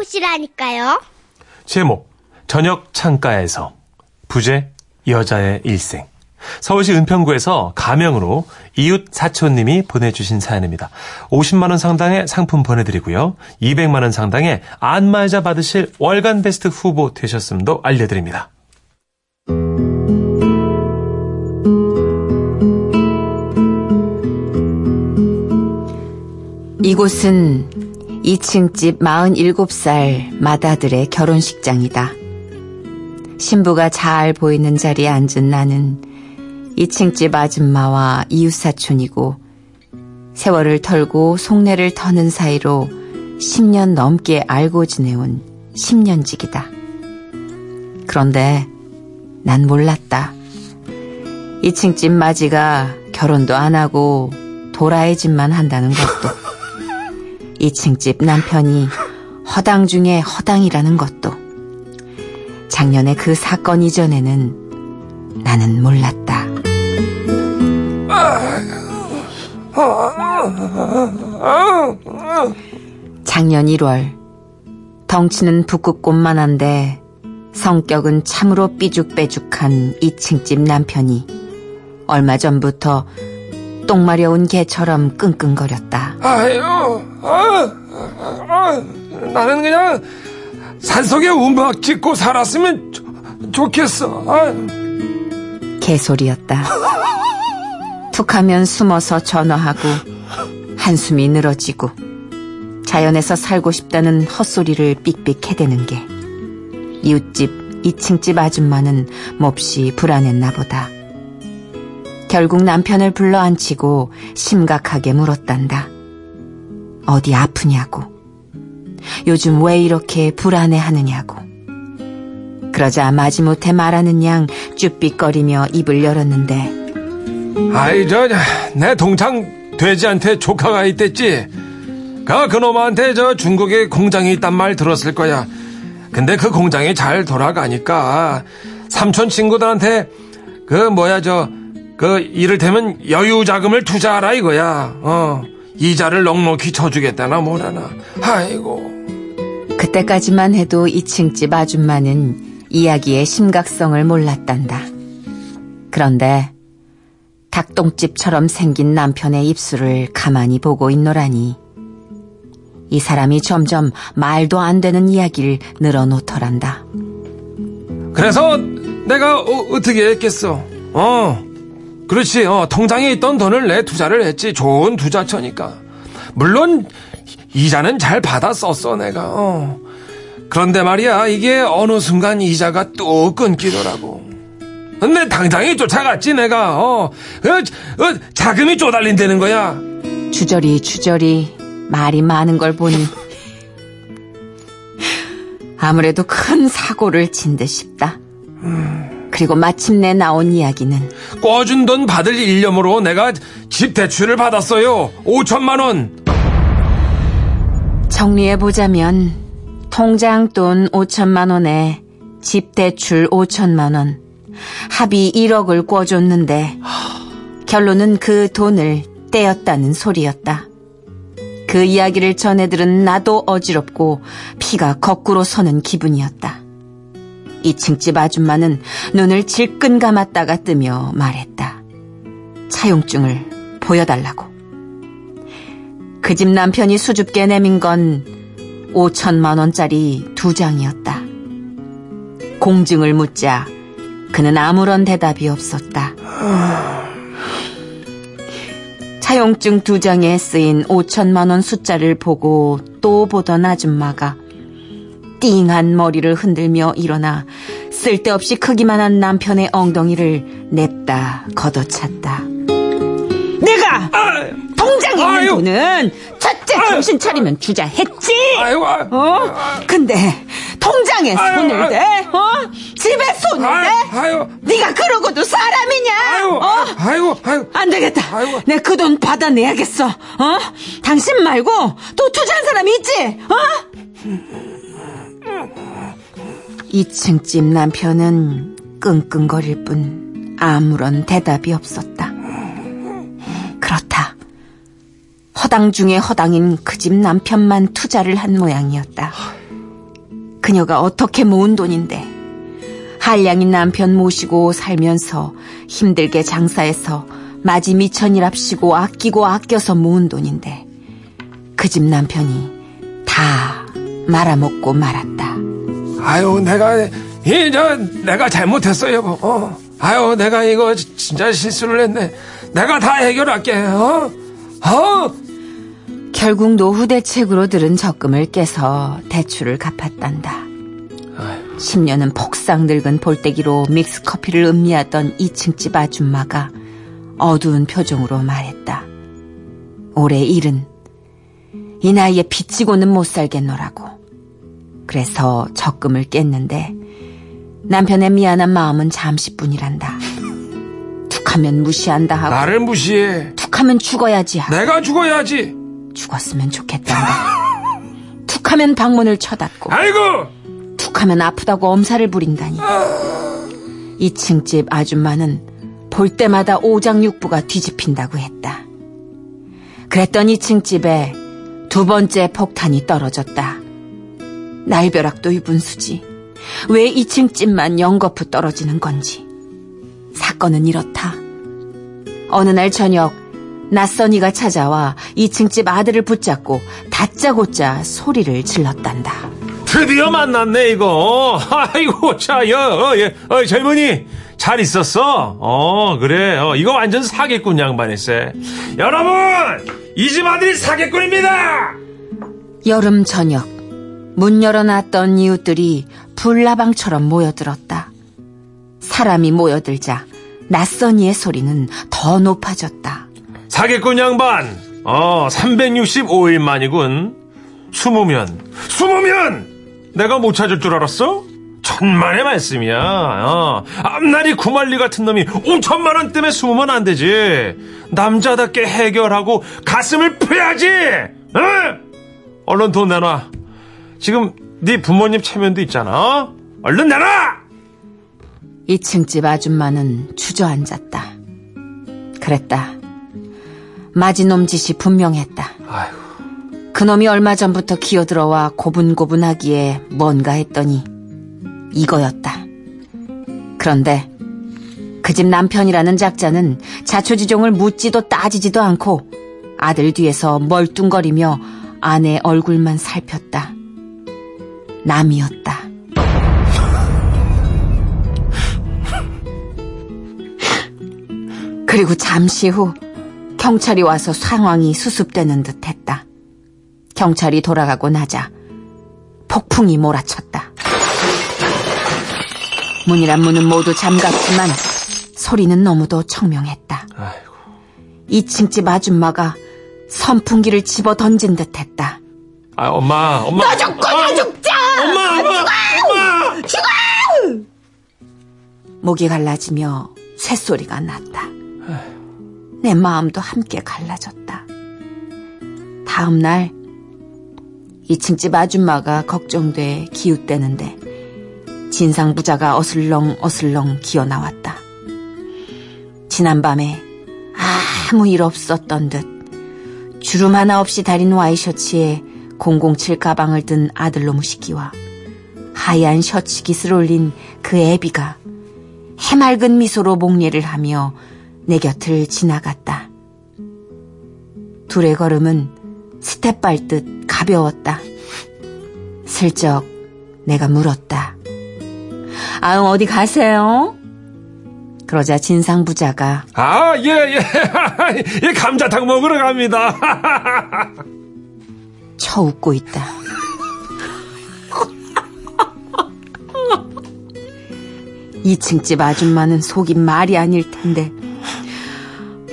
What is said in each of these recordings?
알아보시라니까요. 제목 저녁 창가에서 부제 여자의 일생 서울시 은평구에서 가명으로 이웃 사촌님이 보내주신 사연입니다. 50만 원 상당의 상품 보내드리고요. 200만 원 상당의 안마의자 받으실 월간 베스트 후보 되셨음도 알려드립니다. 이곳은 2층 집 47살 마다들의 결혼식장이다. 신부가 잘 보이는 자리에 앉은 나는 2층 집 아줌마와 이웃사촌이고 세월을 털고 속내를 터는 사이로 10년 넘게 알고 지내온 10년직이다. 그런데 난 몰랐다. 2층 집 마지가 결혼도 안 하고 도라의 집만 한다는 것도 2층 집 남편이 허당 중에 허당이라는 것도 작년에 그 사건 이전에는 나는 몰랐다. 작년 1월 덩치는 북극꽃만한데 성격은 참으로 삐죽빼죽한 2층집 남편이 얼마 전부터 똥 마려운 개처럼 끙끙거렸다. 아유, 아, 아, 나는 그냥 산속에 움박 짓고 살았으면 좋, 좋겠어. 아. 개소리였다. 툭하면 숨어서 전화하고 한숨이 늘어지고 자연에서 살고 싶다는 헛소리를 삑삑 해대는 게 이웃집 2층집 아줌마는 몹시 불안했나 보다. 결국 남편을 불러 앉히고 심각하게 물었단다. 어디 아프냐고. 요즘 왜 이렇게 불안해 하느냐고. 그러자 마지못해 말하는 양 쭈삣거리며 입을 열었는데 아이, 저, 내 동창 돼지한테 조카가 있댔지. 그, 그놈한테 저 중국에 공장이 있단 말 들었을 거야. 근데 그 공장이 잘 돌아가니까 삼촌 친구들한테 그 뭐야 저 그 이를테면 여유 자금을 투자하라 이거야. 어 이자를 넉넉히 쳐주겠다나 뭐라나. 아이고. 그때까지만 해도 2층 집 아줌마는 이야기의 심각성을 몰랐단다. 그런데 닭똥집처럼 생긴 남편의 입술을 가만히 보고 있노라니 이 사람이 점점 말도 안 되는 이야기를 늘어놓더란다. 그래서 내가 어, 떻게 했겠어? 어, 그렇지. 어, 통장에 있던 돈을 내 투자를 했지. 좋은 투자처니까. 물론 이자는 잘 받아 썼어 내가. 어. 그런데 말이야 이게 어느 순간 이자가 또 끊기더라고. 근데 당장에 쫓아갔지 내가. 어, 어, 어 자금이 쪼달린다는 거야. 주저리 주저리 말이 많은 걸 보니 아무래도 큰 사고를 친 듯 싶다. 그리고 마침내 나온 이야기는 꿔준 돈 받을 일념으로 내가 집 대출을 받았어요. 5천만 원. 정리해 보자면 통장 돈 5천만 원에 집 대출 5천만 원, 합의 1억을 꿔줬는데 결론은 그 돈을 떼었다는 소리였다. 그 이야기를 전해 들은 나도 어지럽고 피가 거꾸로 서는 기분이었다. 2층 집 아줌마는 눈을 질끈 감았다가 뜨며 말했다. 차용증을 보여달라고. 그 집 남편이 수줍게 내민 건 5천만 원짜리 두 장이었다. 공증을 묻자 그는 아무런 대답이 없었다. 차용증 두 장에 쓰인 5천만 원 숫자를 보고 또 보던 아줌마가 띵한 머리를 흔들며 일어나 쓸데없이 크기만 한 남편의 엉덩이를 냅다 걷어찼다. 내가 통장에 있는 아유. 돈은 첫째 정신 차리면 주자 했지. 아유. 어? 근데 통장에 아유, 손을 아유. 대? 어? 집에 손을 아유, 대? 아유. 네가 그러고도 사람이냐? 아유, 어? 아이고, 아이고. 안 되겠다. 내 그 돈 받아내야겠어. 어? 당신 말고 또 투자한 사람이 있지? 어? 2층 집 남편은 끙끙거릴 뿐 아무런 대답이 없었다. 그렇다. 허당 중에 허당인 그 집 남편만 투자를 한 모양이었다. 그녀가 어떻게 모은 돈인데 한량인 남편 모시고 살면서 힘들게 장사해서 마지 미천이랍시고 아끼고 아껴서 모은 돈인데 그 집 남편이 다 말아먹고 말았다. 아유, 내가, 이, 저, 내가 잘못했어, 여보. 어. 아유, 내가 이거 진짜 실수를 했네. 내가 다 해결할게, 어? 어? 결국 노후 대책으로 들은 적금을 깨서 대출을 갚았단다. 10년은 폭삭 늙은 볼때기로 믹스 커피를 음미하던 2층 집 아줌마가 어두운 표정으로 말했다. 올해 일은 이 나이에 빚지고는 못 살겠노라고. 그래서 적금을 깼는데 남편의 미안한 마음은 잠시뿐이란다. 툭하면 무시한다 하고 나를 무시해. 툭하면 죽어야지 하고 내가 죽어야지. 죽었으면 좋겠단다. 툭하면 방문을 쳐닫고 아이고! 툭하면 아프다고 엄살을 부린다니. 2층 집 아줌마는 볼 때마다 오장육부가 뒤집힌다고 했다. 그랬던 2층 집에 두 번째 폭탄이 떨어졌다. 날벼락도 입은 수지. 왜 2층 집만 연거푸 떨어지는 건지. 사건은 이렇다. 어느 날 저녁 낯선이가 찾아와 2층 집 아들을 붙잡고 다짜고짜 소리를 질렀단다. 드디어 만났네, 이거. 아이고, 자, 여, 어, 예, 어, 젊은이. 잘 있었어? 어, 그래. 어, 이거 완전 사기꾼 양반일세. 여러분! 이 집 아들이 사기꾼입니다! 여름 저녁 문 열어놨던 이웃들이 불나방처럼 모여들었다. 사람이 모여들자 낯선 이의 소리는 더 높아졌다. 사기꾼 양반. 어, 365일 만이군. 숨으면, 숨으면! 내가 못 찾을 줄 알았어? 천만의 말씀이야. 어. 앞날이 구말리 같은 놈이 5천만 원 때문에 숨으면 안 되지. 남자답게 해결하고 가슴을 펴야지. 어? 얼른 돈 내놔. 지금 네 부모님 체면도 있잖아. 어? 얼른 내놔. 2층 집 아줌마는 주저앉았다. 그랬다. 마지놈 짓이 분명했다. 아이고. 그놈이 얼마 전부터 기어들어와 고분고분하기에 뭔가 했더니 이거였다. 그런데 그 집 남편이라는 작자는 자초지종을 묻지도 따지지도 않고 아들 뒤에서 멀뚱거리며 아내 얼굴만 살폈다. 남이었다. 그리고 잠시 후 경찰이 와서 상황이 수습되는 듯 했다. 경찰이 돌아가고 나자 폭풍이 몰아쳤다. 문이란 문은 모두 잠갔지만 소리는 너무도 청명했다. 아이고. 2층 집 아줌마가 선풍기를 집어 던진 듯 했다. 아, 엄마, 엄마. 너좀 꺼져 죽자! 엄마, 엄마, 엄마! 목이 갈라지며 쇳소리가 났다. 내 마음도 함께 갈라졌다. 다음 날 2층 집 아줌마가 걱정돼 기웃대는데 진상 부자가 어슬렁 어슬렁 기어 나왔다. 지난밤에 아무 일 없었던 듯 주름 하나 없이 달인 와이셔츠에 007 가방을 든 아들놈 시기와 하얀 셔츠 깃을 올린 그 애비가 해맑은 미소로 목례를 하며 내 곁을 지나갔다. 둘의 걸음은 스텝 밟듯 가벼웠다. 슬쩍 내가 물었다. 아응 어디 가세요? 그러자 진상 부자가 아, 예, 예. 예, 감자탕 먹으러 갑니다. 쳐웃고 있다. 이층집 아줌마는 속이 말이 아닐 텐데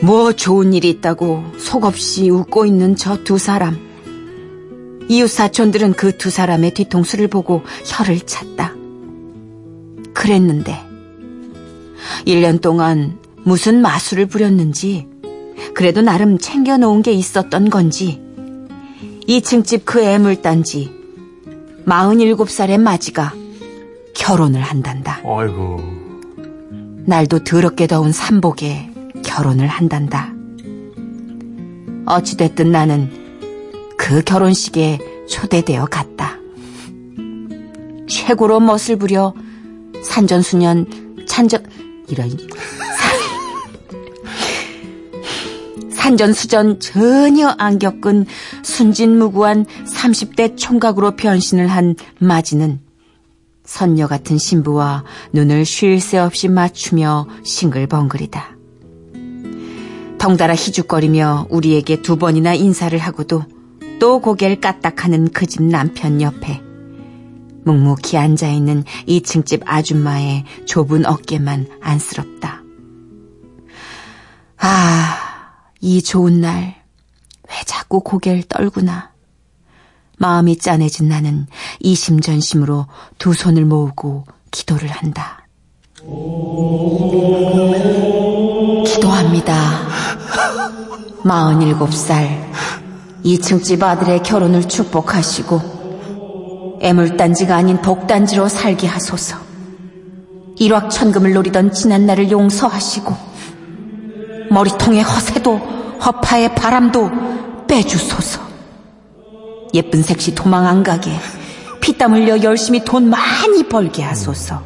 뭐 좋은 일이 있다고 속없이 웃고 있는 저 두 사람. 이웃 사촌들은 그 두 사람의 뒤통수를 보고 혀를 찼다. 그랬는데 1년 동안 무슨 마술을 부렸는지 그래도 나름 챙겨놓은 게 있었던 건지 2층 집 그 애물단지 47살의 마지가 결혼을 한단다. 아이고. 날도 더럽게 더운 삼복에 결혼을 한단다. 어찌됐든 나는 그 결혼식에 초대되어 갔다. 최고로 멋을 부려 산전수년 찬전 이런 산전수전 전혀 안 겪은 순진무구한 30대 총각으로 변신을 한 마지는 선녀 같은 신부와 눈을 쉴 새 없이 맞추며 싱글벙글이다. 덩달아 희죽거리며 우리에게 두 번이나 인사를 하고도 또 고개를 까딱하는 그 집 남편 옆에 묵묵히 앉아있는 2층 집 아줌마의 좁은 어깨만 안쓰럽다. 아, 이 좋은 날, 왜 자꾸 고개를 떨구나. 마음이 짠해진 나는 이심전심으로 두 손을 모으고 기도를 한다. 기도합니다. 47살, 2층 집 아들의 결혼을 축복하시고, 애물단지가 아닌 복단지로 살게 하소서. 일확천금을 노리던 지난 날을 용서하시고, 머리통의 허세도, 허파의 바람도 빼주소서. 예쁜 색시 도망 안 가게, 피땀 흘려 열심히 돈 많이 벌게 하소서.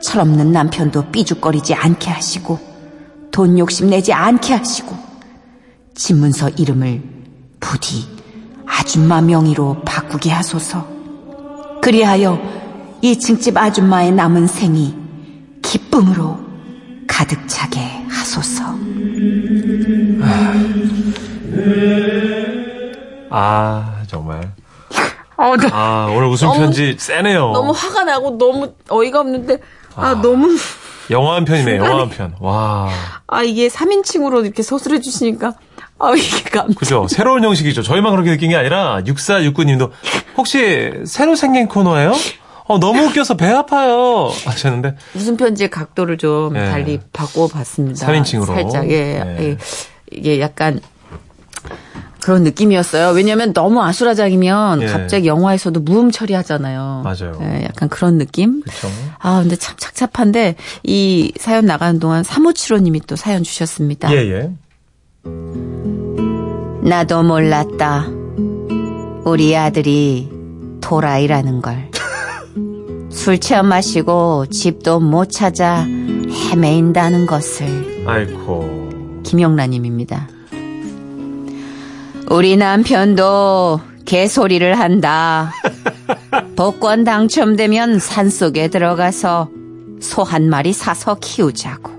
철없는 남편도 삐죽거리지 않게 하시고, 돈 욕심 내지 않게 하시고, 집문서 이름을 부디 아줌마 명의로 바꾸게 하소서. 그리하여 2층 집 아줌마의 남은 생이 기쁨으로 가득 차게 하소서. 아, 정말. 어, 나 아, 오늘 웃음 너무- 편지 세네요. 너무 화가 나고 너무 어이가 없는데, 아, 너무, 영화 한 편이네, 영화 한 편. 와. 아, 이게 3인칭으로 이렇게 서술해 주시니까, 아, 이게 감. 그죠? 새로운 형식이죠. 저희만 그렇게 느낀 게 아니라 6469님도 혹시 새로 생긴 코너예요? 어, 너무 웃겨서 배 아파요. 하셨는데 웃음 편지의 각도를 좀 예. 달리 바꿔봤습니다. 3인칭으로. 살짝, 예. 예. 예. 이게 약간, 그런 느낌이었어요. 왜냐면 너무 아수라장이면 예. 갑자기 영화에서도 무음 처리하잖아요. 맞아요. 예, 약간 그런 느낌? 그렇죠. 아, 근데 참 착잡한데 이 사연 나가는 동안 3575님이 또 사연 주셨습니다. 예, 예. 나도 몰랐다. 우리 아들이 도라이라는 걸. 술 취한 마시고 집도 못 찾아 헤매인다는 것을. 아이고. 김영란님입니다. 우리 남편도 개소리를 한다. 복권 당첨되면 산속에 들어가서 소 한 마리 사서 키우자고.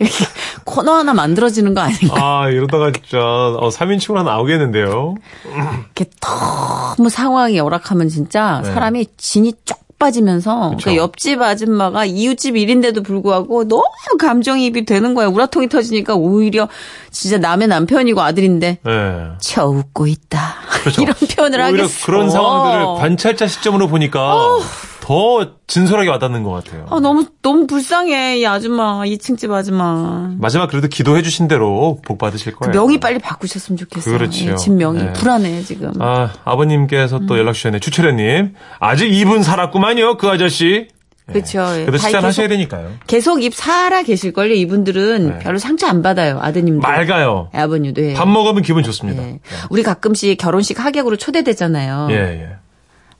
코너 하나 만들어지는 거 아닌가? 아, 이러다가 진짜 어, 3인칭으로 하나 나오겠는데요. 이렇게 너무 상황이 열악하면 진짜 네. 사람이 진이 쫙 빠지면서 그쵸. 그 옆집 아줌마가 이웃집 일인데도 불구하고 너무 감정이입이 되는 거야. 우라통이 터지니까 오히려 진짜 남의 남편이고 아들인데 네. 쳐 웃고 있다. 그렇죠. 이런 표현을 오히려 하겠어. 그런 상황들을 관찰자 시점으로 보니까 더 진솔하게 와닿는 것 같아요. 아, 너무 너무 불쌍해 이 아줌마 2층 집 아줌마. 마지막 그래도 기도해 주신 대로 복 받으실 그 거예요. 명의 빨리 바꾸셨으면 좋겠어요. 그렇죠. 예, 집 명의 네. 불안해 지금. 아, 아버님께서 음. 또 연락 주셨네. 추철현님. 아직 2분 살았구만요, 그 아저씨. 예. 그렇죠. 예. 그래도 계속- 되니까요. 계속 입 살아 계실걸요. 이분들은 네. 별로 상처 안 받아요. 아드님도. 맑아요. 아버님도. 예. 밥 먹으면 기분 좋습니다. 예. 우리 가끔씩 결혼식 하객으로 초대되잖아요. 예, 예.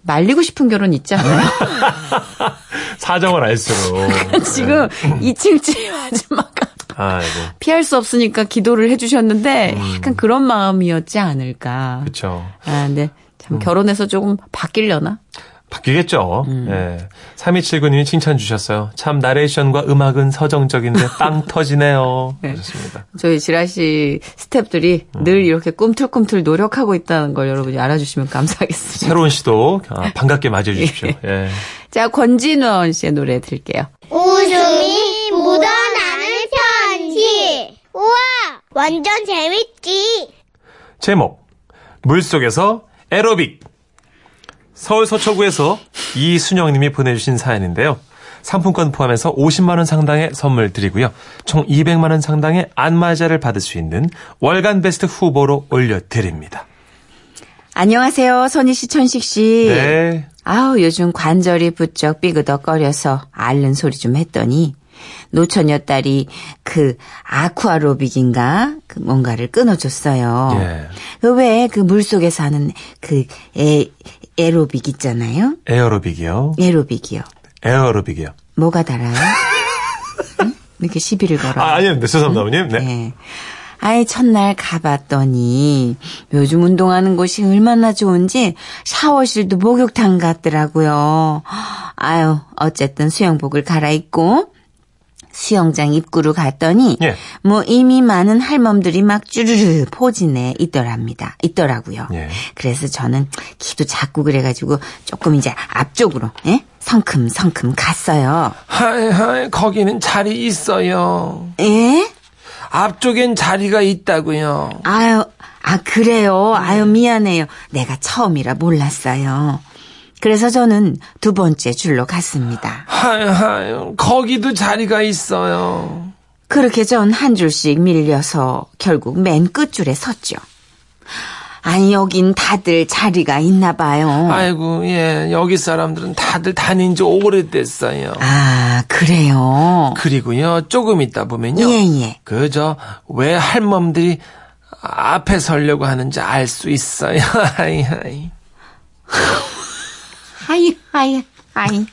말리고 싶은 결혼 있지 않아요? 사정을 알수록. 지금 2층 집 아줌마가 아이고. 피할 수 없으니까 기도를 해주셨는데 음. 약간 그런 마음이었지 않을까. 그쵸. 아, 근데 음. 참 결혼해서 조금 바뀌려나? 바뀌겠죠. 음. 예. 3279님이 칭찬 주셨어요. 참, 나레이션과 음악은 서정적인데 빵 터지네요. 네. 하셨습니다. 저희 지라시 스탭들이 음. 늘 이렇게 꿈틀꿈틀 노력하고 있다는 걸 여러분이 알아주시면 감사하겠습니다. 새로운 시도 아, 반갑게 맞이해 주십시오. 예. 자, 권진원 씨의 노래 들을게요. 웃음이 묻어나는 편지. 우와, 완전 재밌지. 제목 물속에서 에로빅 서울 서초구에서 이순영님이 보내주신 사연인데요. 상품권 포함해서 50만 원 상당의 선물 드리고요. 총 200만 원 상당의 안마자를 받을 수 있는 월간 베스트 후보로 올려드립니다. 안녕하세요, 선희 씨, 천식 씨. 네. 아우, 요즘 관절이 부쩍 삐그덕거려서 앓는 소리 좀 했더니 노처녀 딸이 그 아쿠아로빅인가 그 뭔가를 끊어줬어요. 예. 그왜그 물속에 사는 그 에, 에로빅 있잖아요. 에어로빅이요. 에로빅이요. 에어로빅이요. 뭐가 달아요? 응? 이렇게 시비를 걸어. 아, 아니요. 네, 죄송합니다, 어머님. 네. 네. 아이, 첫날 가봤더니 요즘 운동하는 곳이 얼마나 좋은지 샤워실도 목욕탕 같더라고요. 아유, 어쨌든 수영복을 갈아입고 수영장 입구로 갔더니 예. 뭐 이미 많은 할멈들이 막 쭈르르 포진해 있더랍니다. 있더라고요. 예. 그래서 저는 기도 작고 그래가지고 조금 이제 앞쪽으로 예? 성큼성큼 갔어요. 하이, 하이, 거기는 자리 있어요. 예? 앞쪽엔 자리가 있다고요. 아유, 아, 그래요. 아유, 미안해요. 내가 처음이라 몰랐어요. 그래서 저는 두 번째 줄로 갔습니다. 하이, 하이, 거기도 자리가 있어요. 그렇게 전 한 줄씩 밀려서 결국 맨 끝줄에 섰죠. 아니, 여긴 다들 자리가 있나 봐요. 아이고, 예, 여기 사람들은 다들 다닌 지 오래됐어요. 아, 그래요. 그리고요, 조금 있다 보면요. 예, 예. 그저, 왜 할멈들이 앞에 서려고 하는지 알 수 있어요. 하이, 하이. 하이, 하이, 하이.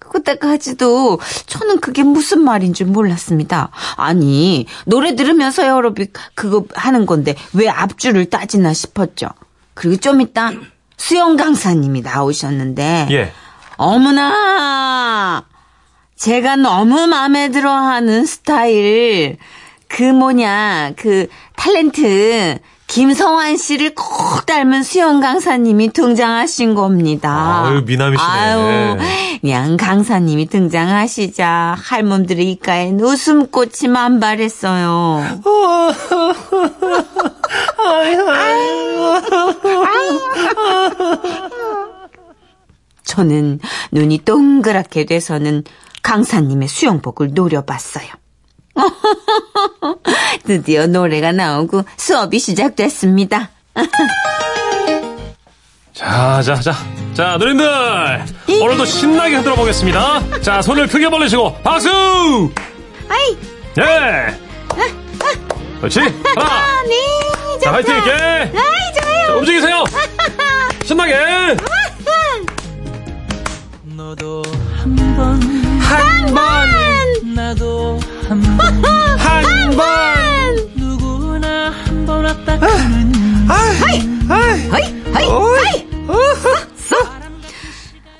그때까지도 저는 그게 무슨 말인 줄 몰랐습니다. 아니, 노래 들으면서 에어로빅 그거 하는 건데 왜 앞줄을 따지나 싶었죠. 그리고 좀 이따 수영 강사님이 나오셨는데 예. 어머나! 제가 너무 마음에 들어 하는 스타일. 그 뭐냐, 그 탤런트 김성환 씨를 꼭 닮은 수영 강사님이 등장하신 겁니다. 아유, 미남이시네. 아유, 그냥 강사님이 등장하시자 할멈들의 입가엔 웃음꽃이 만발했어요. 저는 눈이 동그랗게 돼서는 강사님의 수영복을 노려봤어요. 드디어 노래가 나오고 수업이 시작됐습니다. 자, 자, 자. 자, 누님들. 오늘도 신나게 흔들어 보겠습니다. 자, 손을 크게 벌리시고, 박수! 아이, 예! 그렇지. 하나. 네, 자, 화이팅 있게. 아이, 좋아요. 자, 움직이세요. 신나게. 너도 한 번 한 번, 나도 한번 한 번. 누구나 한 번 왔다 가는 하이, 하이, 하이.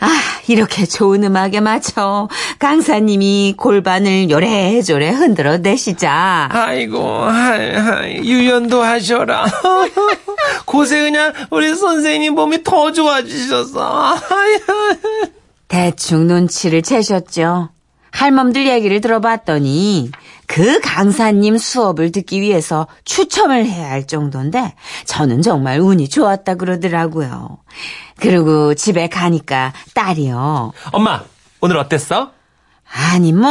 아, 이렇게 좋은 음악에 맞춰 강사님이 골반을 요래조래 흔들어 내시자. 아이고, 하이, 하이, 유연도 하셔라. 고새 그냥 우리 선생님 몸이 더 좋아지셨어. 하이, 하이. 대충 눈치를 채셨죠. 할멈들 얘기를 들어봤더니 그 강사님 수업을 듣기 위해서 추첨을 해야 할 정도인데 저는 정말 운이 좋았다 그러더라고요. 그리고 집에 가니까 딸이요. 엄마, 오늘 어땠어? 아니 뭐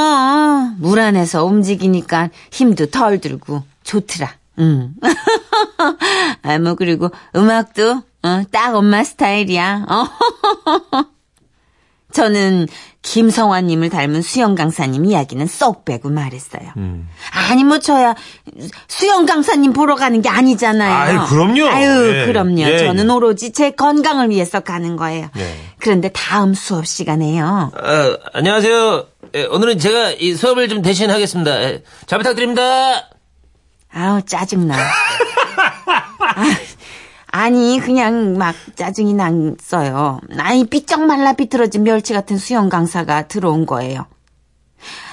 물 안에서 움직이니까 힘도 덜 들고 좋더라. 응. 아, 뭐 그리고 음악도 어, 딱 엄마 스타일이야. 어. 저는 김성환님을 닮은 수영 강사님 이야기는 쏙 빼고 말했어요. 음. 아니 뭐 저야 수영 강사님 보러 가는 게 아니잖아요. 아유, 그럼요. 아유 예, 그럼요. 예, 저는 예. 오로지 제 건강을 위해서 가는 거예요. 예. 그런데 다음 수업 시간에요. 어, 안녕하세요. 예, 오늘은 제가 이 수업을 좀 대신하겠습니다. 예, 잘 부탁드립니다. 아우 짜증나. 아, 아니 그냥 막 짜증이 났어요. 아니 삐쩍 말라 비틀어진 멸치 같은 수영 강사가 들어온 거예요.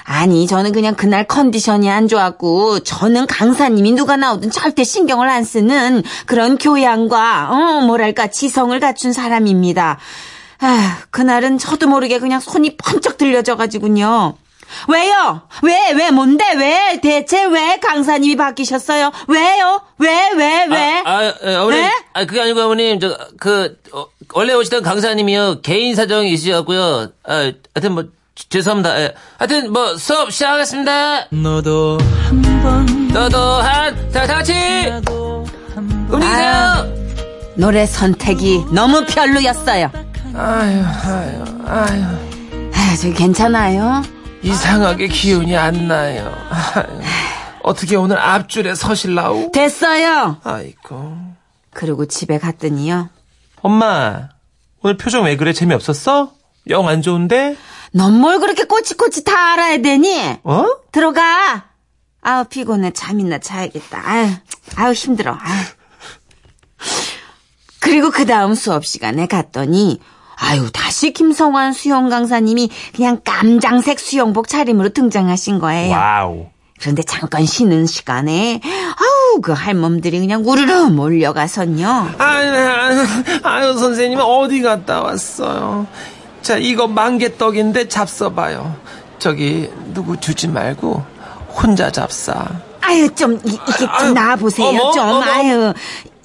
아니 저는 그냥 그날 컨디션이 안 좋았고 저는 강사님이 누가 나오든 절대 신경을 안 쓰는 그런 교양과 어 뭐랄까 지성을 갖춘 사람입니다. 아 그날은 저도 모르게 그냥 손이 번쩍 들려져 가지군요. 왜요? 왜, 왜, 뭔데, 왜? 대체 왜 강사님이 바뀌셨어요? 왜요? 왜, 왜, 왜? 아, 아, 예, 어머님. 네? 아, 그게 아니고 어머님, 저, 그, 어, 원래 오시던 강사님이요. 개인 사정이 있으셔갖고요. 아, 하여튼 뭐, 지- 죄송합니다. 예. 하여튼 뭐, 수업 시작하겠습니다. 너도 한 번 너도 한, 자, 다 같이! 한번 움직이세요! 노래 선택이 너무 별로였어요. 아유, 아유, 아유. 아, 저 괜찮아요? 이상하게 기운이 안 나요. 아유, 어떻게 오늘 앞줄에 서실라우? 됐어요. 아이고. 그리고 집에 갔더니요. 엄마, 오늘 표정 왜 그래? 재미없었어? 영 안 좋은데? 넌 뭘 그렇게 꼬치꼬치 다 알아야 되니? 어? 들어가. 아우 피곤해 잠이나 자야겠다. 아유, 아유 힘들어. 아유. 그리고 그 다음 수업 시간에 갔더니 아유 다시 김성환 수영 강사님이 그냥 깜장색 수영복 차림으로 등장하신 거예요. 와우. 그런데 잠깐 쉬는 시간에 아우 그 할멈들이 그냥 우르르 몰려가선요. 아유, 아유, 아유, 선생님 어디 갔다 왔어요? 자, 이거 망개떡인데 잡숴봐요. 저기 누구 주지 말고 혼자 잡사. 아유 좀 이, 게 아유, 좀 나와보세요 어머, 좀 어머. 아유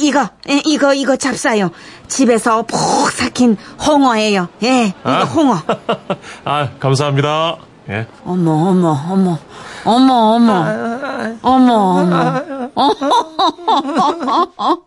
이거 예, 이거 이거 잡사요. 집에서 푹 삭힌 홍어예요. 예 이거 아. 홍어. 아, 감사합니다. 예. 어머 어머 어머. 어머 어머. 어머 어머.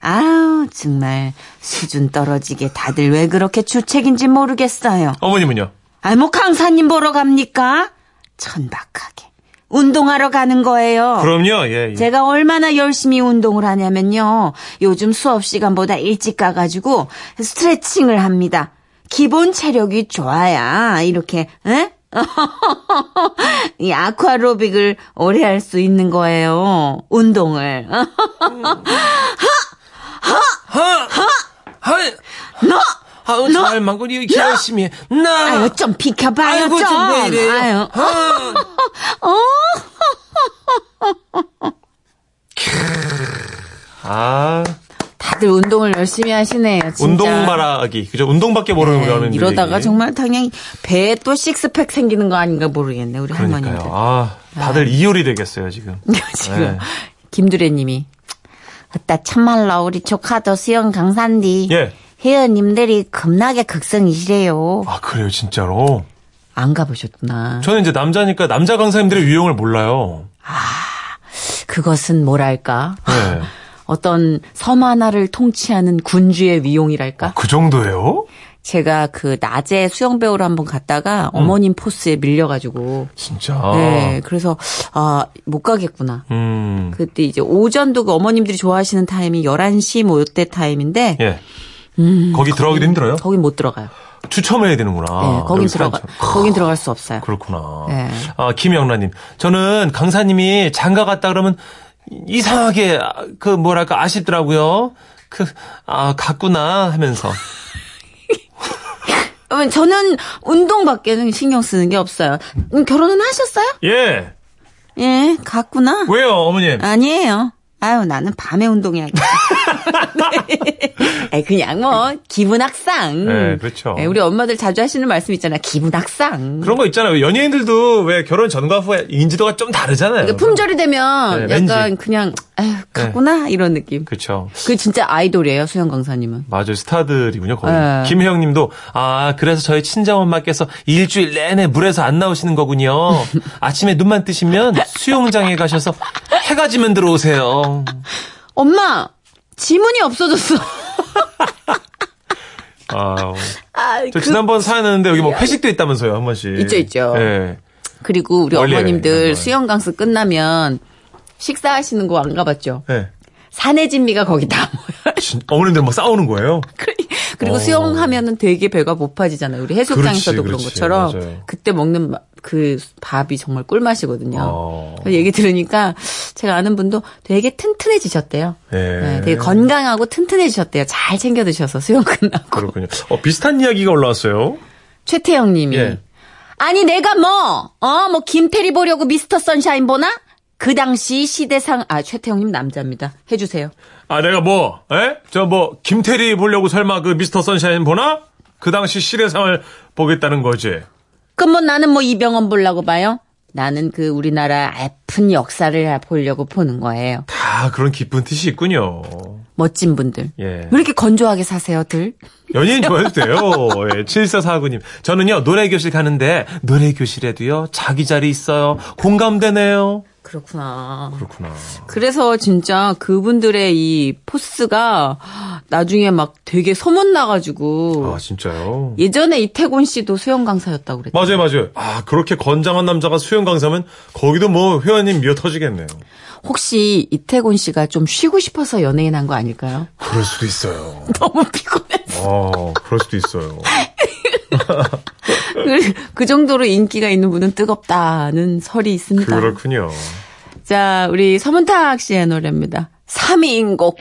아유 정말 수준 떨어지게 다들 왜 그렇게 주책인지 모르겠어요. 어머님은요? 아이 뭐 강사님 보러 갑니까? 천박하게 운동하러 가는 거예요 그럼요, 예. 예. 제가 얼마나 열심히 운동을 하냐면요. 요즘 수업 시간보다 일찍 가가지고 스트레칭을 합니다. 기본 체력이 좋아야 이렇게 에? 이 아쿠아로빅을 오래 할 수 있는 거예요. 운동을. 하이, 너 아유, 너? 잘 막고 이렇게 열심히 해. 나. 아유 좀 비켜봐요 아이고, 좀. 좀왜 이래요? 아유. 아. 아, 다들 운동을 열심히 하시네요. 진짜. 운동 말하기. 그죠? 운동밖에 모르는 네, 거는 이러다가 정말 당연히 배에 또 식스팩 생기는 거 아닌가 모르겠네 우리. 그러니까요. 아, 다들 이효리 되겠어요, 지금. 지금 네. 김두래님이 그따 참말로 우리 조카도 수영 강사인데 예. 회원님들이 겁나게 극성이시래요. 아, 그래요, 진짜로. 안 가보셨구나. 저는 이제 남자니까 남자 강사님들의 유형을 몰라요. 그것은 뭐랄까 네. 어떤 섬 하나를 통치하는 군주의 위용이랄까. 그 정도예요? 제가 그 낮에 수영 배우러 한번 갔다가 어머님 포스에 밀려가지고 진짜. 네 그래서 아 못 가겠구나. 음. 그때 이제 오전도 그 어머님들이 좋아하시는 타임이 11시 뭐 이때 타임인데 예. 거기 들어가기도 힘들어요? 거긴 못 들어가요. 추첨을 해야 되는구나. 네, 거긴 들어가 사람처럼. 거긴 들어갈 수 없어요. 그렇구나. 네. 아, 김영란님. 저는 강사님이 장가 갔다 그러면 이상하게 아, 그 뭐랄까 아쉽더라고요. 그, 아, 갔구나 하면서. 어, 저는 운동 밖에는 신경 쓰는 게 없어요. 음, 결혼은 하셨어요? 예. 예, 갔구나. 왜요, 어머님? 아니에요. 아유, 나는 밤에 운동해야겠다. 네. 그냥 뭐, 기분 악상. 네, 그렇죠. 예, 우리 엄마들 자주 하시는 말씀 있잖아. 기분 악상. 그런 거 있잖아요. 연예인들도 왜 결혼 전과 후에 인지도가 좀 다르잖아요. 그러니까 품절이 되면 네, 약간 왠지. 그냥, 아유, 갔구나. 이런 느낌. 그렇죠. 그 진짜 아이돌이에요, 수영 강사님은. 맞아요. 스타들이군요, 거의. 네. 김혜영 님도, 아, 그래서 저희 친정 엄마께서 일주일 내내 물에서 안 나오시는 거군요. 아침에 눈만 뜨시면 수영장에 가셔서 해가 지면 들어오세요. 엄마! 지문이 없어졌어. 아, 아, 저 그- 지난번 사연 했는데 여기 뭐 회식도 있다면서요, 한 번씩. 있죠, 있죠. 예. 그리고 우리 어머님들 수영 강습 끝나면 식사하시는 거 안 가봤죠? 예. 사내 진미가 거기 다 모여. 어머님들 막 싸우는 거예요? 그 리고 어. 수영하면은 되게 배가 고파지잖아요. 우리 해수욕장에서도 그렇지, 그런 그렇지. 것처럼 맞아요. 그때 먹는 마- 그 밥이 정말 꿀맛이거든요. 어. 얘기 들으니까 제가 아는 분도 되게 튼튼해지셨대요. 예. 네, 되게 건강하고 튼튼해지셨대요. 잘 챙겨 드셔서 수영 끝나고. 그렇군요. 어, 비슷한 이야기가 올라왔어요. 최태영 님이. 예. 아니, 내가 뭐, 어, 뭐, 김태리 보려고 미스터 선샤인 보나? 그 당시 시대상, 아, 최태영 님 남자입니다. 해주세요. 아, 내가 뭐, 에? 저 뭐, 김태리 보려고 설마 그 미스터 선샤인 보나? 그 당시 시대상을 보겠다는 거지. 그럼 뭐 나는 뭐 이병헌 보려고 봐요? 나는 그 우리나라 아픈 역사를 보려고 보는 거예요. 다 그런 깊은 뜻이 있군요. 멋진 분들. 예. 왜 이렇게 건조하게 사세요,들? 연예인 좋아해도 돼요. 예, 7449님. 저는요, 노래교실 가는데, 노래교실에도요, 자기 자리 있어요. 공감되네요. 그렇구나. 그렇구나. 그래서 진짜 그분들의 이 포스가 나중에 막 되게 소문나가지고 아, 진짜요? 예전에 이태곤 씨도 수영 강사였다고 그랬죠. 맞아요, 맞아요. 아, 그렇게 건장한 남자가 수영 강사면 거기도 뭐 회원님 미어 터지겠네요. 혹시 이태곤 씨가 좀 쉬고 싶어서 연예인 한 거 아닐까요? 그럴 수도 있어요. 너무 피곤해서. 어, 그럴 수도 있어요. 그, 그 정도로 인기가 있는 분은 뜨겁다는 설이 있습니다. 그렇군요. 자, 우리 서문탁 씨의 노래입니다. 3인곡.